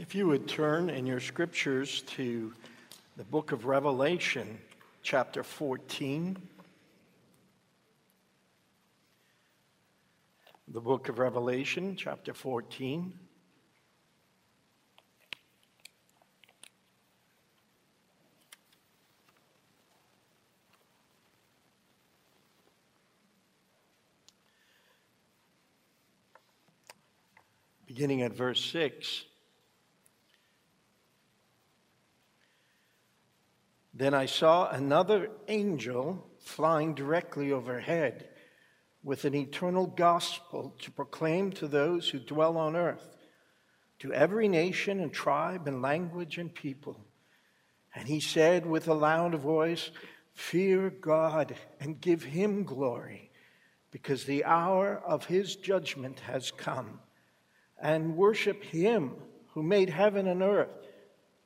If you would turn in your scriptures to the book of Revelation, chapter 14. The book of Revelation, chapter 14. Beginning at verse 6. Then I saw another angel flying directly overhead with an eternal gospel to proclaim to those who dwell on earth, to every nation and tribe and language and people. And he said with a loud voice, Fear God and give him glory, because the hour of his judgment has come. And worship him who made heaven and earth,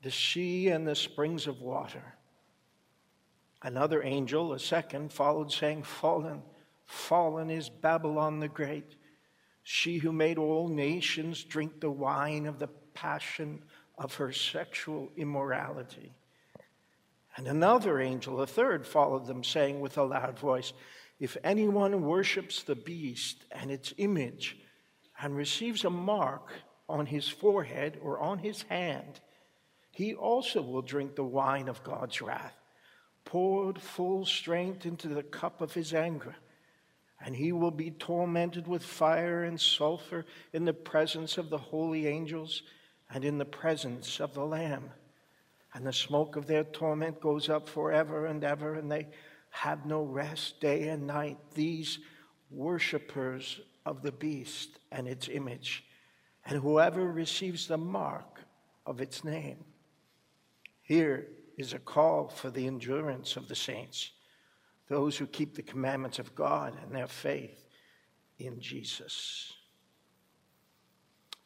the sea and the springs of water. Another angel, a second, followed, saying, Fallen, fallen is Babylon the Great, she who made all nations drink the wine of the passion of her sexual immorality. And another angel, a third, followed them, saying with a loud voice, If anyone worships the beast and its image and receives a mark on his forehead or on his hand, he also will drink the wine of God's wrath poured full strength into the cup of his anger. And he will be tormented with fire and sulfur in the presence of the holy angels and in the presence of the Lamb. And the smoke of their torment goes up forever and ever, and they have no rest day and night. These worshippers of the beast and its image, and whoever receives the mark of its name. Here is a call for the endurance of the saints, those who keep the commandments of God and their faith in Jesus.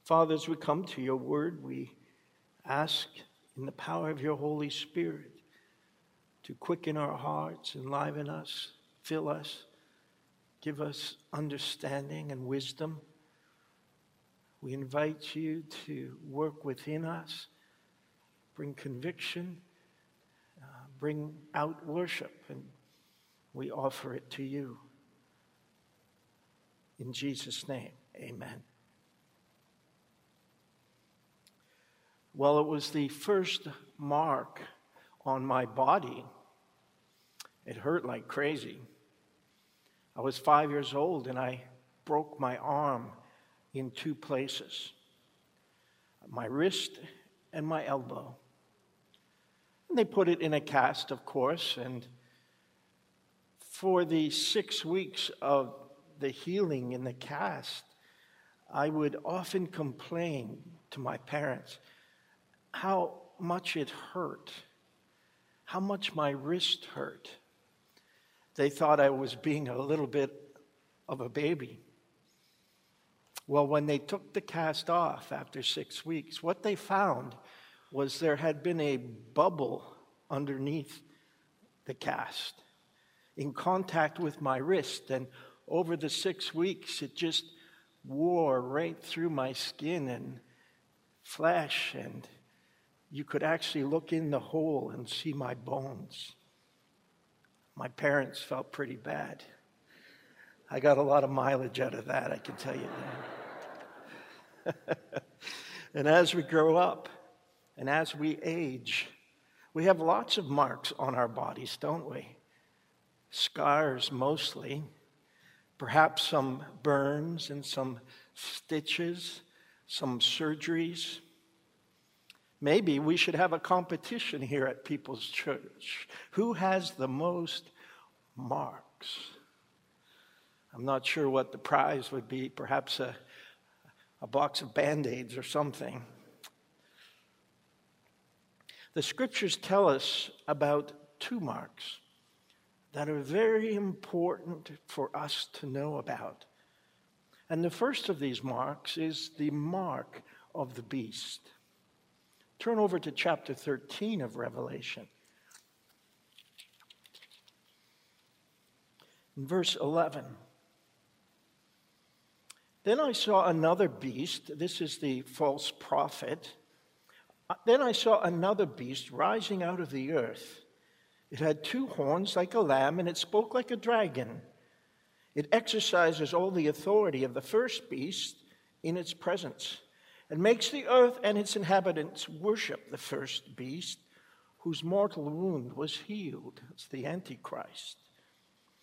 Father, as we come to your word, we ask in the power of your Holy Spirit to quicken our hearts, enliven us, fill us, give us understanding and wisdom. We invite you to work within us, bring conviction bring out worship, and we offer it to you. In Jesus' name, amen. Well, it was the first mark on my body. It hurt like crazy. I was five years old and I broke my arm in two places my wrist and my elbow. And they put it in a cast, of course, and for the six weeks of the healing in the cast, I would often complain to my parents how much it hurt, how much my wrist hurt. They thought I was being a little bit of a baby. Well, when they took the cast off after six weeks, what they found was there had been a bubble underneath the cast in contact with my wrist. And over the six weeks, it just wore right through my skin and flesh. And you could actually look in the hole and see my bones. My parents felt pretty bad. I got a lot of mileage out of that, I can tell you that. and as we grow up, and as we age, we have lots of marks on our bodies, don't we? Scars mostly, perhaps some burns and some stitches, some surgeries. Maybe we should have a competition here at People's Church. Who has the most marks? I'm not sure what the prize would be, perhaps a, a box of band aids or something. The scriptures tell us about two marks that are very important for us to know about. And the first of these marks is the mark of the beast. Turn over to chapter 13 of Revelation. In verse 11. Then I saw another beast. This is the false prophet Uh, then I saw another beast rising out of the earth. It had two horns like a lamb, and it spoke like a dragon. It exercises all the authority of the first beast in its presence, and makes the earth and its inhabitants worship the first beast, whose mortal wound was healed. It's the Antichrist.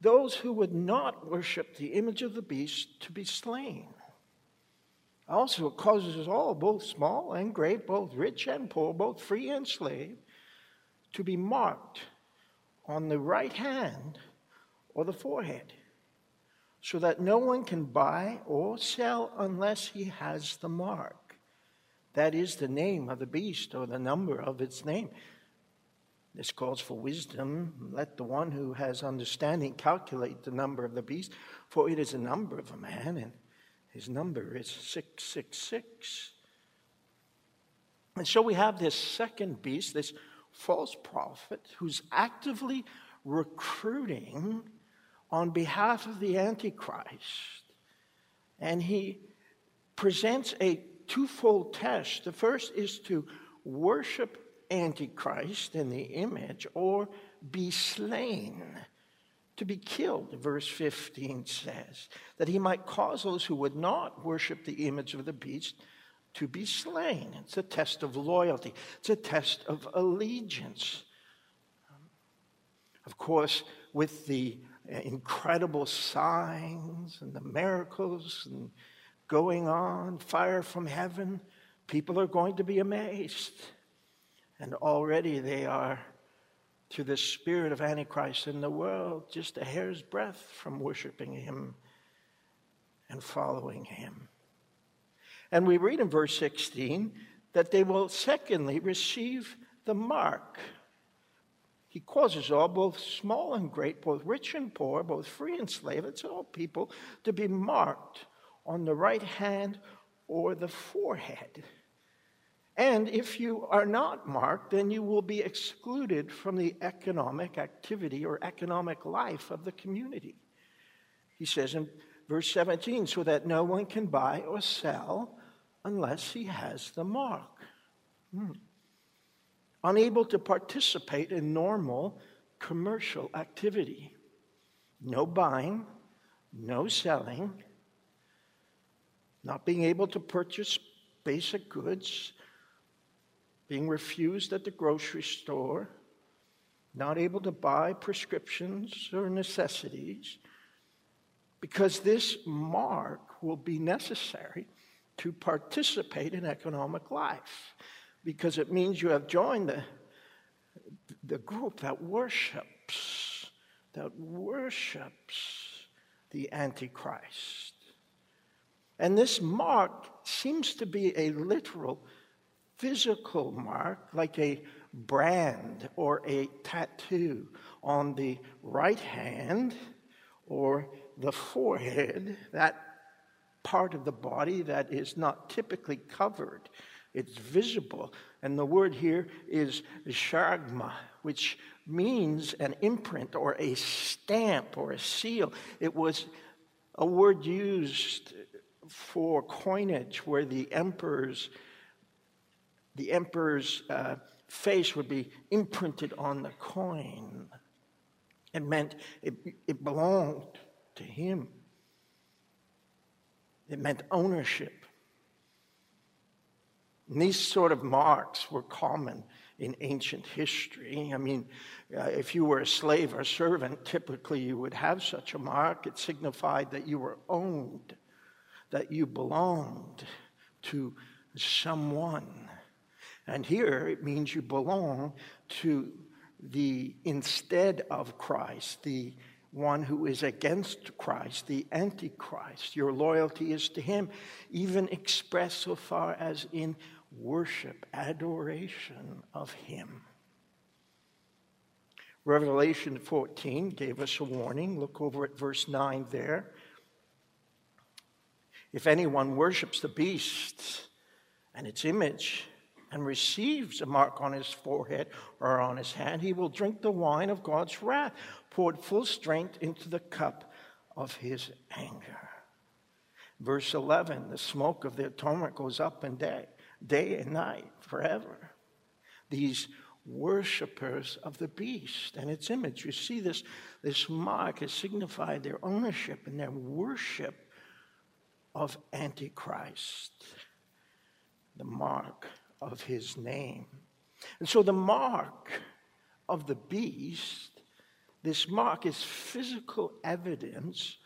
those who would not worship the image of the beast to be slain. Also, it causes all, both small and great, both rich and poor, both free and slave, to be marked on the right hand or the forehead, so that no one can buy or sell unless he has the mark. That is the name of the beast or the number of its name. This calls for wisdom. Let the one who has understanding calculate the number of the beast, for it is a number of a man, and his number is 666. And so we have this second beast, this false prophet, who's actively recruiting on behalf of the Antichrist. And he presents a twofold test. The first is to worship Antichrist in the image or be slain, to be killed, verse 15 says, that he might cause those who would not worship the image of the beast to be slain. It's a test of loyalty, it's a test of allegiance. Of course, with the incredible signs and the miracles and going on, fire from heaven, people are going to be amazed. And already they are, through the spirit of Antichrist in the world, just a hair's breadth from worshiping him and following him. And we read in verse 16 that they will, secondly, receive the mark. He causes all, both small and great, both rich and poor, both free and slave, it's all people, to be marked on the right hand or the forehead. And if you are not marked, then you will be excluded from the economic activity or economic life of the community. He says in verse 17, so that no one can buy or sell unless he has the mark. Hmm. Unable to participate in normal commercial activity. No buying, no selling, not being able to purchase basic goods being refused at the grocery store, not able to buy prescriptions or necessities, because this mark will be necessary to participate in economic life, because it means you have joined the, the group that worships, that worships the Antichrist. And this mark seems to be a literal physical mark, like a brand or a tattoo on the right hand or the forehead, that part of the body that is not typically covered. It's visible. And the word here is charagma, which means an imprint or a stamp or a seal. It was a word used for coinage where the emperors the emperor's uh, face would be imprinted on the coin. It meant it, it belonged to him, it meant ownership. And these sort of marks were common in ancient history. I mean, uh, if you were a slave or servant, typically you would have such a mark. It signified that you were owned, that you belonged to someone. And here it means you belong to the instead of Christ, the one who is against Christ, the Antichrist. Your loyalty is to him, even expressed so far as in worship, adoration of Him. Revelation 14 gave us a warning. Look over at verse 9 there. If anyone worships the beast and its image and receives a mark on his forehead or on his hand, he will drink the wine of God's wrath, poured full strength into the cup of his anger. Verse 11 the smoke of the atonement goes up and day, day and night forever. These worshippers of the beast and its image. You see, this, this mark has signified their ownership and their worship of Antichrist, the mark of his name. And so the mark of the beast, this mark is physical evidence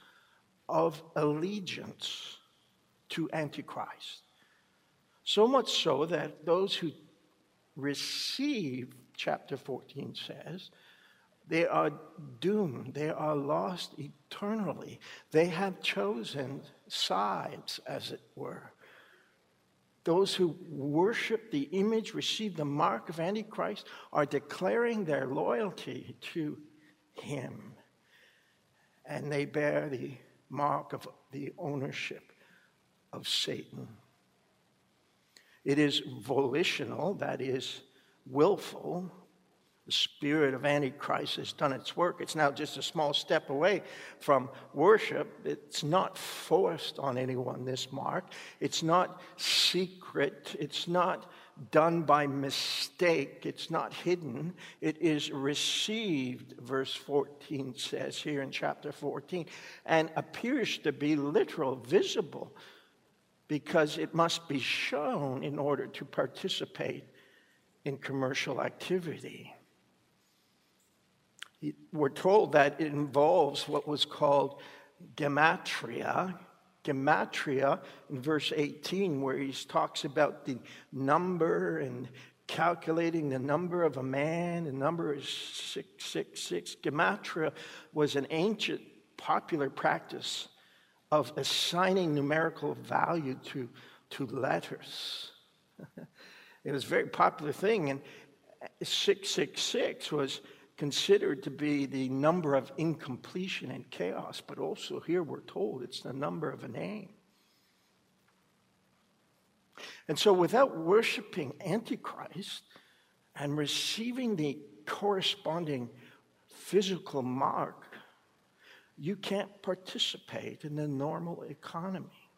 of allegiance to Antichrist. So much so that those who receive, chapter 14 says, they are doomed. They are lost eternally. They have chosen sides, as it were. Those who worship the image, receive the mark of Antichrist, are declaring their loyalty to him. And they bear the mark of the ownership of Satan. It is volitional, that is, willful. The spirit of Antichrist has done its work. It's now just a small step away from worship. It's not forced on anyone, this mark. It's not secret. It's not done by mistake. It's not hidden. It is received, verse 14 says here in chapter 14, and appears to be literal, visible because it must be shown in order to participate in commercial activity. We're told that it involves what was called gematria. Gematria in verse 18, where he talks about the number and calculating the number of a man, the number is 666. Gematria was an ancient popular practice of assigning numerical value to, to letters. it was a very popular thing, and 666 was considered to be the number of incompletion and chaos, but also here we're told it's the number of a name. And so, without worshiping Antichrist and receiving the corresponding physical mark you can't participate in the normal economy.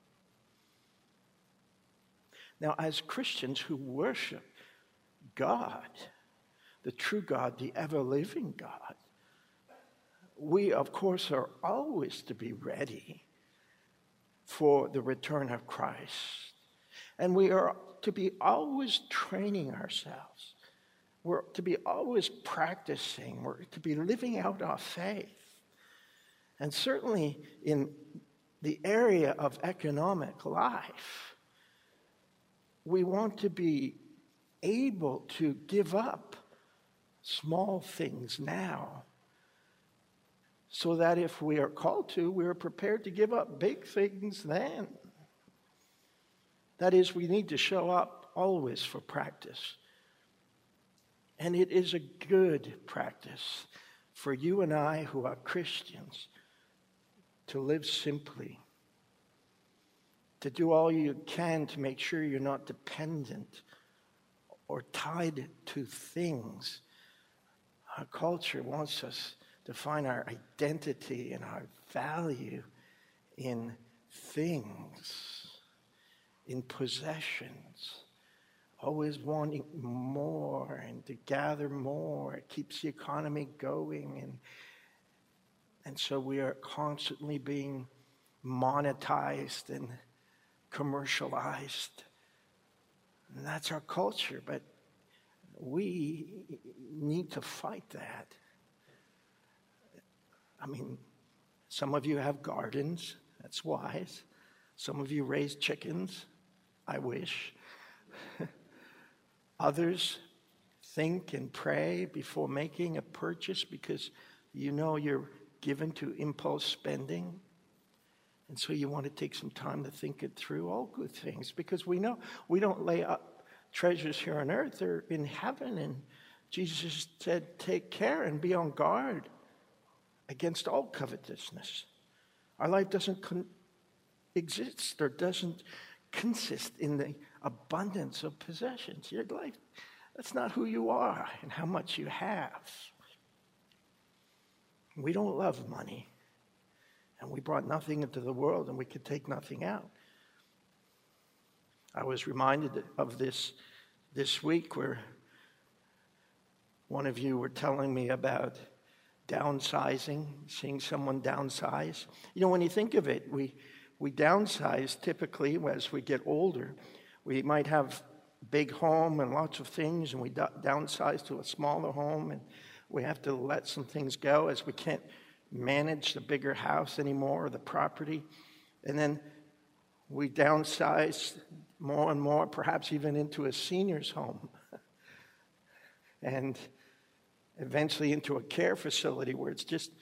Now, as Christians who worship God, the true God, the ever living God, we, of course, are always to be ready for the return of Christ. And we are to be always training ourselves. We're to be always practicing. We're to be living out our faith. And certainly in the area of economic life, we want to be able to give up small things now so that if we are called to, we are prepared to give up big things then. That is, we need to show up always for practice. And it is a good practice for you and I who are Christians to live simply, to do all you can to make sure you're not dependent or tied to things. Our culture wants us to find our identity and our value in things, in possessions, always wanting more and to gather more. It keeps the economy going and and so we are constantly being monetized and commercialized. And that's our culture, but we need to fight that. I mean, some of you have gardens, that's wise. Some of you raise chickens, I wish. Others think and pray before making a purchase because you know you're given to impulse spending. And so you want to take some time to think it through, all good things, because we know we don't lay up treasures here on earth are in heaven. And Jesus said, Take care and be on guard against all covetousness. Our life doesn't con- exist or doesn't consist in the abundance of possessions. Your life, that's not who you are and how much you have. We don't love money, and we brought nothing into the world, and we could take nothing out. I was reminded of this this week where one of you were telling me about downsizing, seeing someone downsize. You know, when you think of it, we, we downsize typically as we get older. We might have big home and lots of things, and we downsize to a smaller home, and we have to let some things go as we can't manage the bigger house anymore or the property. And then we downsize more and more, perhaps even into a senior's home. and eventually into a care facility where it's just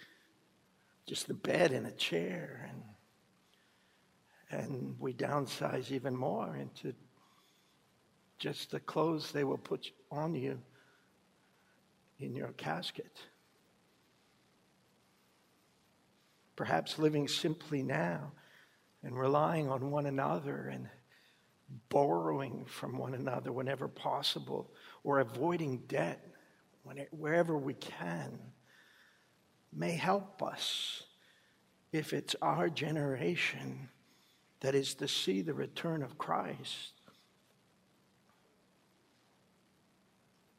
just the bed and a chair and and we downsize even more into just the clothes they will put on you in your casket. Perhaps living simply now and relying on one another and borrowing from one another whenever possible or avoiding debt wherever we can may help us if it's our generation that is to see the return of Christ.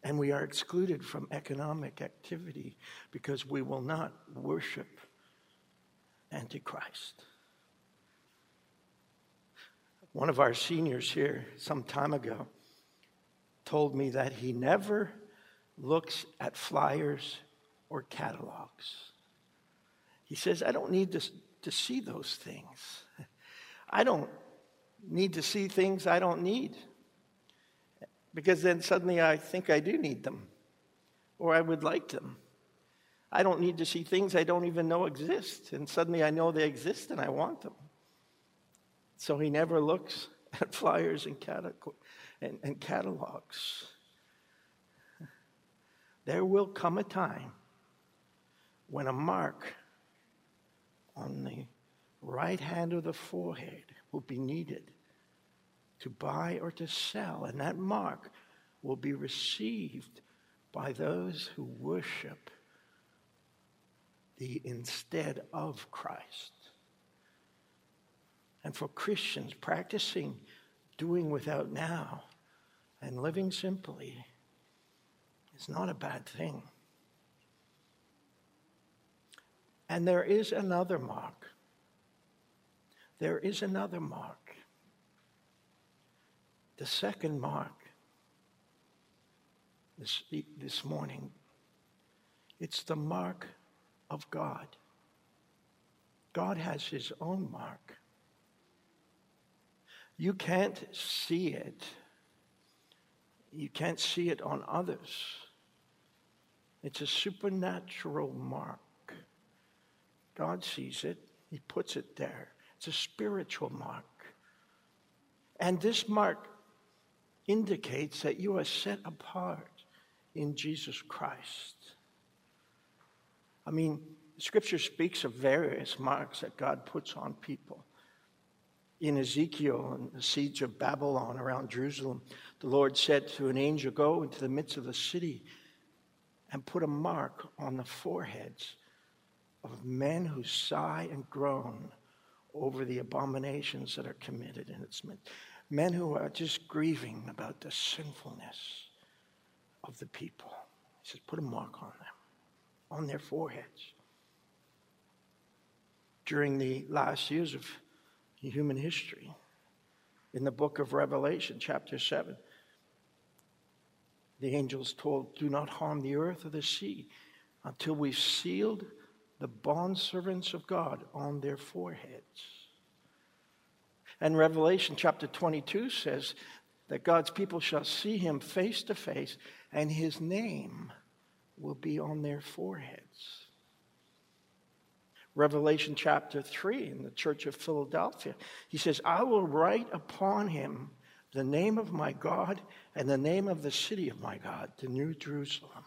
And we are excluded from economic activity because we will not worship Antichrist. One of our seniors here some time ago told me that he never looks at flyers or catalogs. He says, I don't need to, to see those things. I don't need to see things I don't need. Because then suddenly I think I do need them or I would like them. I don't need to see things I don't even know exist. And suddenly I know they exist and I want them. So he never looks at flyers and, and, and catalogs. There will come a time when a mark on the right hand of the forehead will be needed to buy or to sell, and that mark will be received by those who worship the instead of Christ. And for Christians, practicing doing without now and living simply is not a bad thing. And there is another mark. There is another mark. The second mark this, this morning, it's the mark of God. God has his own mark. You can't see it. You can't see it on others. It's a supernatural mark. God sees it, He puts it there. It's a spiritual mark. And this mark indicates that you are set apart in Jesus Christ. I mean, Scripture speaks of various marks that God puts on people. In Ezekiel and the siege of Babylon around Jerusalem, the Lord said to an angel, Go into the midst of the city and put a mark on the foreheads of men who sigh and groan over the abominations that are committed in its midst. Men who are just grieving about the sinfulness of the people. He says, put a mark on them, on their foreheads. During the last years of human history, in the book of Revelation, chapter 7, the angels told, Do not harm the earth or the sea until we've sealed the bondservants of God on their foreheads. And Revelation chapter 22 says that God's people shall see him face to face, and his name will be on their foreheads. Revelation chapter 3 in the church of Philadelphia, he says, I will write upon him the name of my God and the name of the city of my God, the New Jerusalem.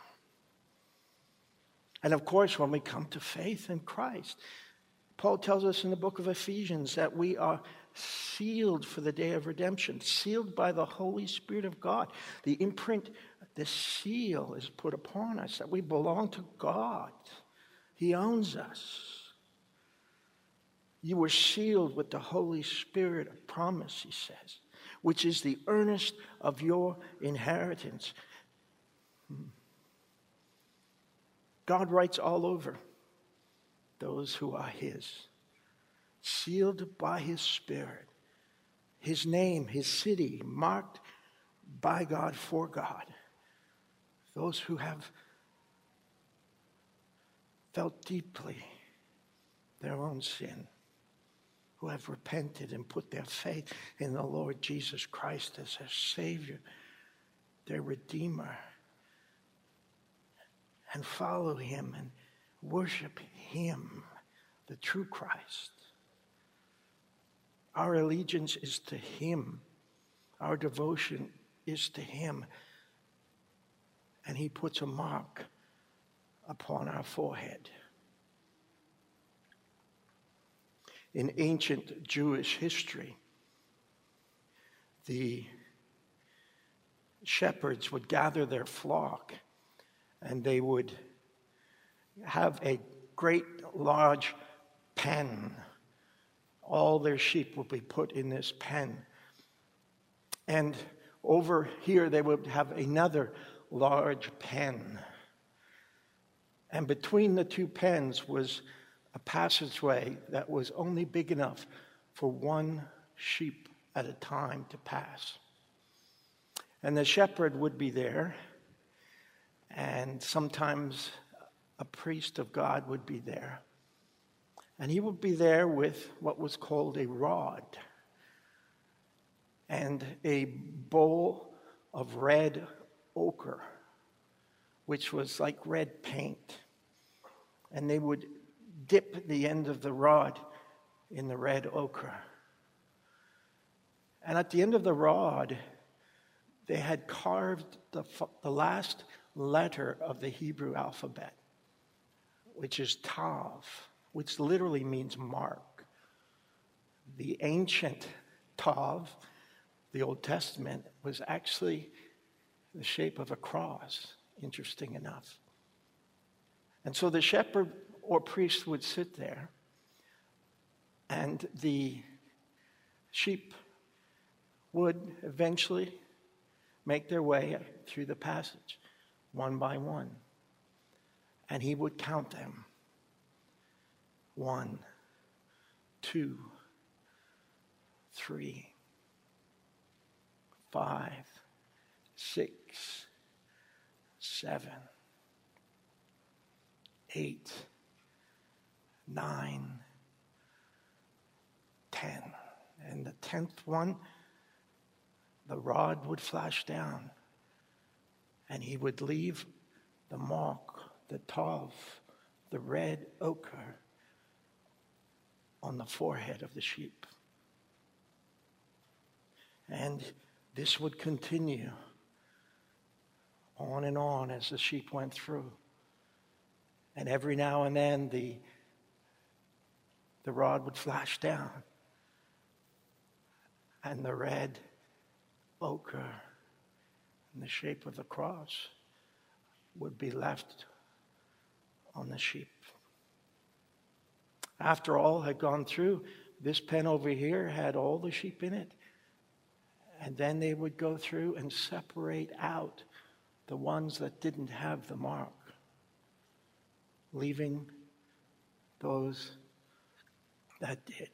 And of course, when we come to faith in Christ, Paul tells us in the book of Ephesians that we are sealed for the day of redemption, sealed by the Holy Spirit of God. The imprint, the seal is put upon us that we belong to God. He owns us. You were sealed with the Holy Spirit of promise, he says, which is the earnest of your inheritance. God writes all over those who are His, sealed by His Spirit, His name, His city, marked by God for God. Those who have felt deeply their own sin, who have repented and put their faith in the Lord Jesus Christ as their Savior, their Redeemer, and follow Him and worship Him, the true Christ. Our allegiance is to Him, our devotion is to Him. And He puts a mark upon our forehead. In ancient Jewish history, the shepherds would gather their flock and they would have a great large pen. All their sheep would be put in this pen. And over here, they would have another large pen. And between the two pens was a passageway that was only big enough for one sheep at a time to pass. And the shepherd would be there, and sometimes a priest of God would be there. And he would be there with what was called a rod and a bowl of red ochre, which was like red paint. And they would dip the end of the rod in the red ochre. And at the end of the rod, they had carved the, the last letter of the Hebrew alphabet which is Tav, which literally means mark. The ancient Tav, the Old Testament, was actually the shape of a cross, interesting enough. And so the shepherd or priest would sit there, and the sheep would eventually make their way through the passage one by one. And he would count them. One, two, three, five, six, seven, eight, nine, ten. And the tenth one, the rod would flash down, and he would leave the mark the tav, the red ochre on the forehead of the sheep. And this would continue on and on as the sheep went through. And every now and then the, the rod would flash down, and the red ochre in the shape of the cross would be left on the sheep. After all had gone through, this pen over here had all the sheep in it. And then they would go through and separate out the ones that didn't have the mark, leaving those that did.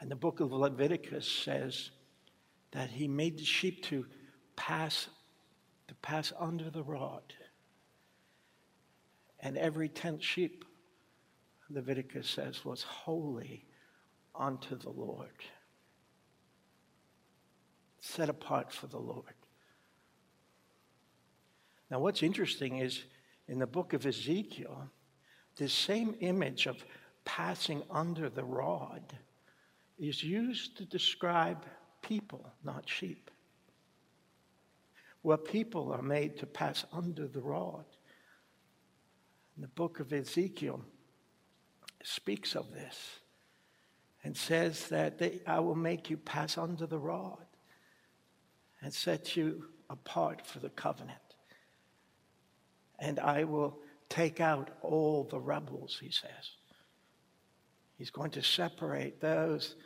And the book of Leviticus says that he made the sheep to pass to pass under the rod and every tenth sheep, Leviticus says, was holy unto the Lord, set apart for the Lord. Now, what's interesting is in the book of Ezekiel, this same image of passing under the rod is used to describe people, not sheep. Where people are made to pass under the rod. the book of Ezekiel speaks of this and says that they, I will make you pass under the rod and set you apart for the covenant. And I will take out all the rebels, he says. He's going to separate those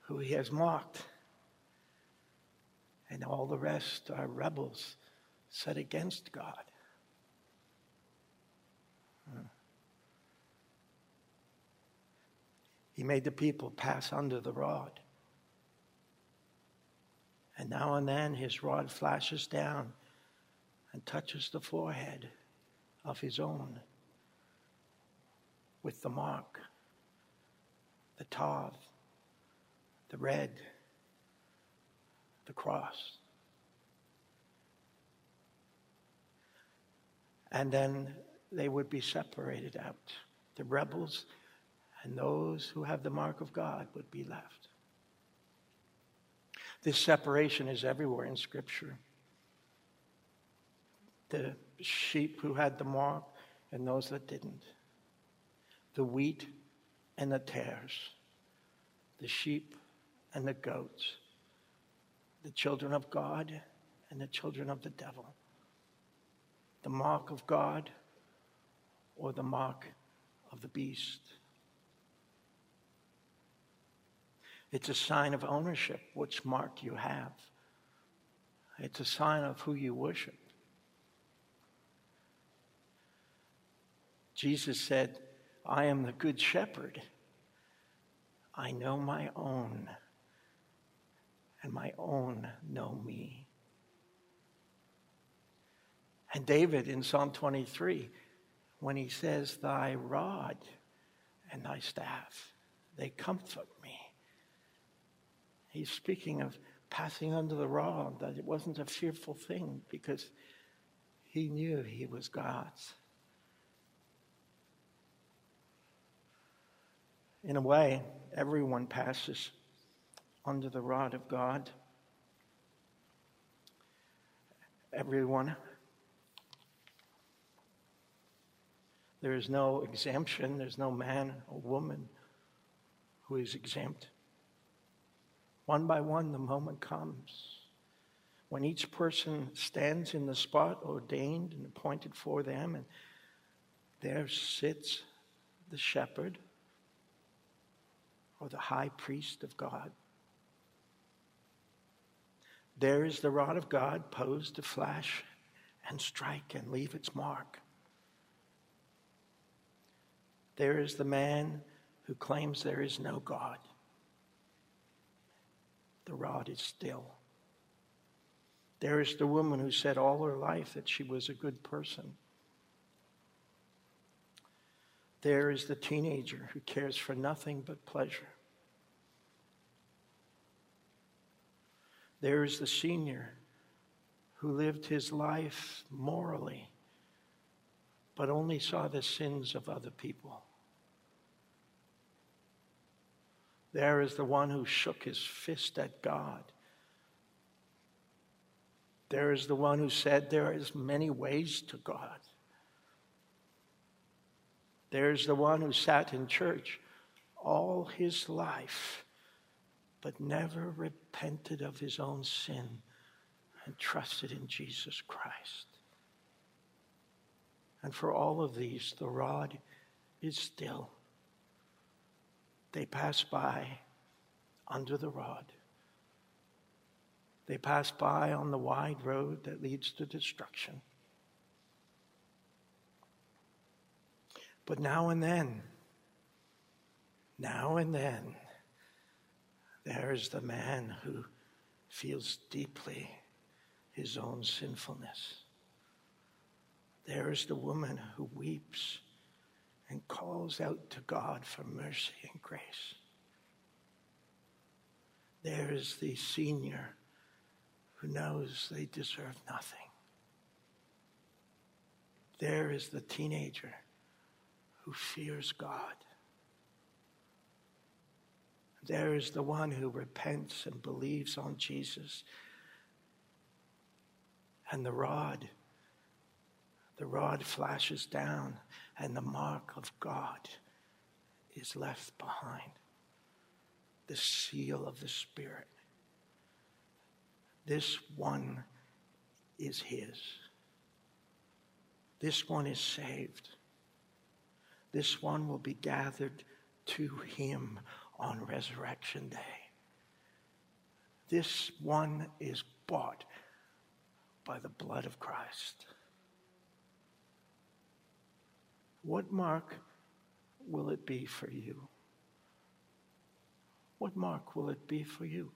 who he has mocked. And all the rest are rebels set against God. Hmm. He made the people pass under the rod. And now and then his rod flashes down and touches the forehead of his own with the mark, the tav, the red, the cross. And then they would be separated out. The rebels and those who have the mark of God would be left. This separation is everywhere in Scripture. The sheep who had the mark and those that didn't. The wheat and the tares. The sheep and the goats, the children of God and the children of the devil, the mark of God or the mark of the beast. It's a sign of ownership, which mark you have. It's a sign of who you worship. Jesus said, I am the good shepherd. I know my own and my own know me. And David in Psalm 23, when he says, Thy rod and thy staff, they comfort me. He's speaking of passing under the rod, that it wasn't a fearful thing because he knew he was God's. In a way, everyone passes under the rod of God. Everyone. There is no exemption, there's no man or woman who is exempt. One by one, the moment comes when each person stands in the spot ordained and appointed for them, and there sits the shepherd or the high priest of God. There is the rod of God posed to flash and strike and leave its mark. There is the man who claims there is no God. The rod is still. There is the woman who said all her life that she was a good person. There is the teenager who cares for nothing but pleasure. There is the senior who lived his life morally, but only saw the sins of other people. There is the one who shook his fist at God. There is the one who said there is many ways to God. There's the one who sat in church all his life but never repented of his own sin and trusted in Jesus Christ. And for all of these, the rod is still. They pass by under the rod. They pass by on the wide road that leads to destruction. But now and then, now and then, there is the man who feels deeply his own sinfulness. There is the woman who weeps and calls out to God for mercy and grace. There is the senior who knows they deserve nothing. There is the teenager who fears God. There is the one who repents and believes on Jesus. And the rod, the rod flashes down, and the mark of God is left behind. The seal of the Spirit. This one is His. This one is saved. This one will be gathered to Him on Resurrection Day. This one is bought by the blood of Christ. What mark will it be for you? What mark will it be for you?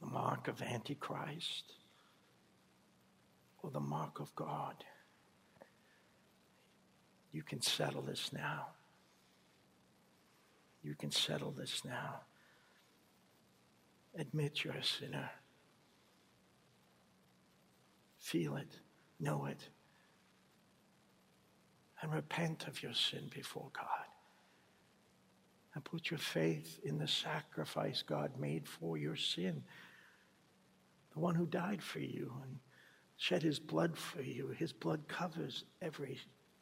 The mark of Antichrist or the mark of God? You can settle this now. You can settle this now. Admit you're a sinner. Feel it, know it, and repent of your sin before God. And put your faith in the sacrifice God made for your sin. The one who died for you and shed his blood for you. His blood covers every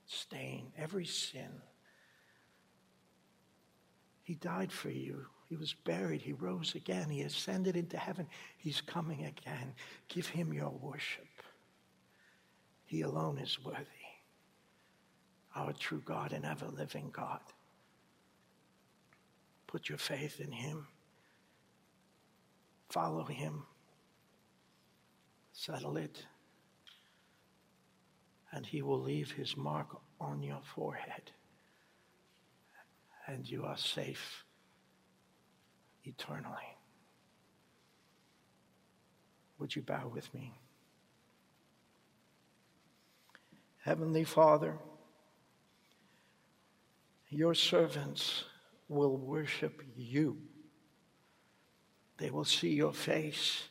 stain, every sin. He died for you. He was buried. He rose again. He ascended into heaven. He's coming again. Give him your worship. He alone is worthy. Our true God and ever living God. Put your faith in him. Follow him. Settle it. And he will leave his mark on your forehead and you are safe eternally. Would you bow with me? Heavenly Father, your servants will worship you. They will see your face,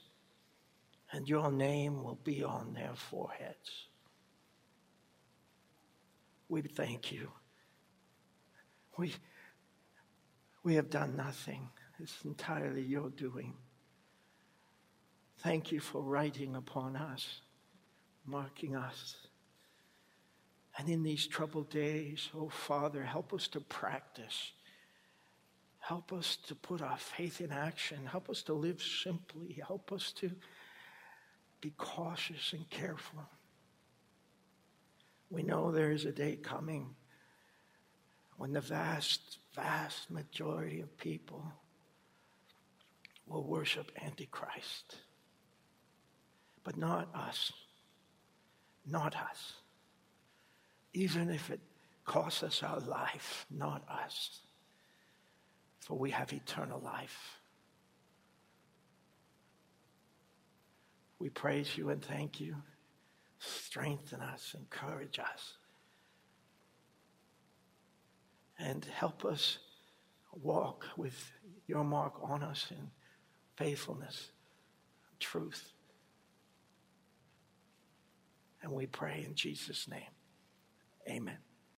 and your name will be on their foreheads. We thank you. We we have done nothing. It's entirely your doing. Thank you for writing upon us, marking us. And in these troubled days, oh Father, help us to practice. Help us to put our faith in action. Help us to live simply. Help us to be cautious and careful. We know there is a day coming when the vast, vast majority of people will worship Antichrist. But not us. Not us. Even if it costs us our life, not us. For we have eternal life. We praise you and thank you. Strengthen us, encourage us and help us walk with your mark on us in faithfulness, truth. And we pray in Jesus' name. Amen.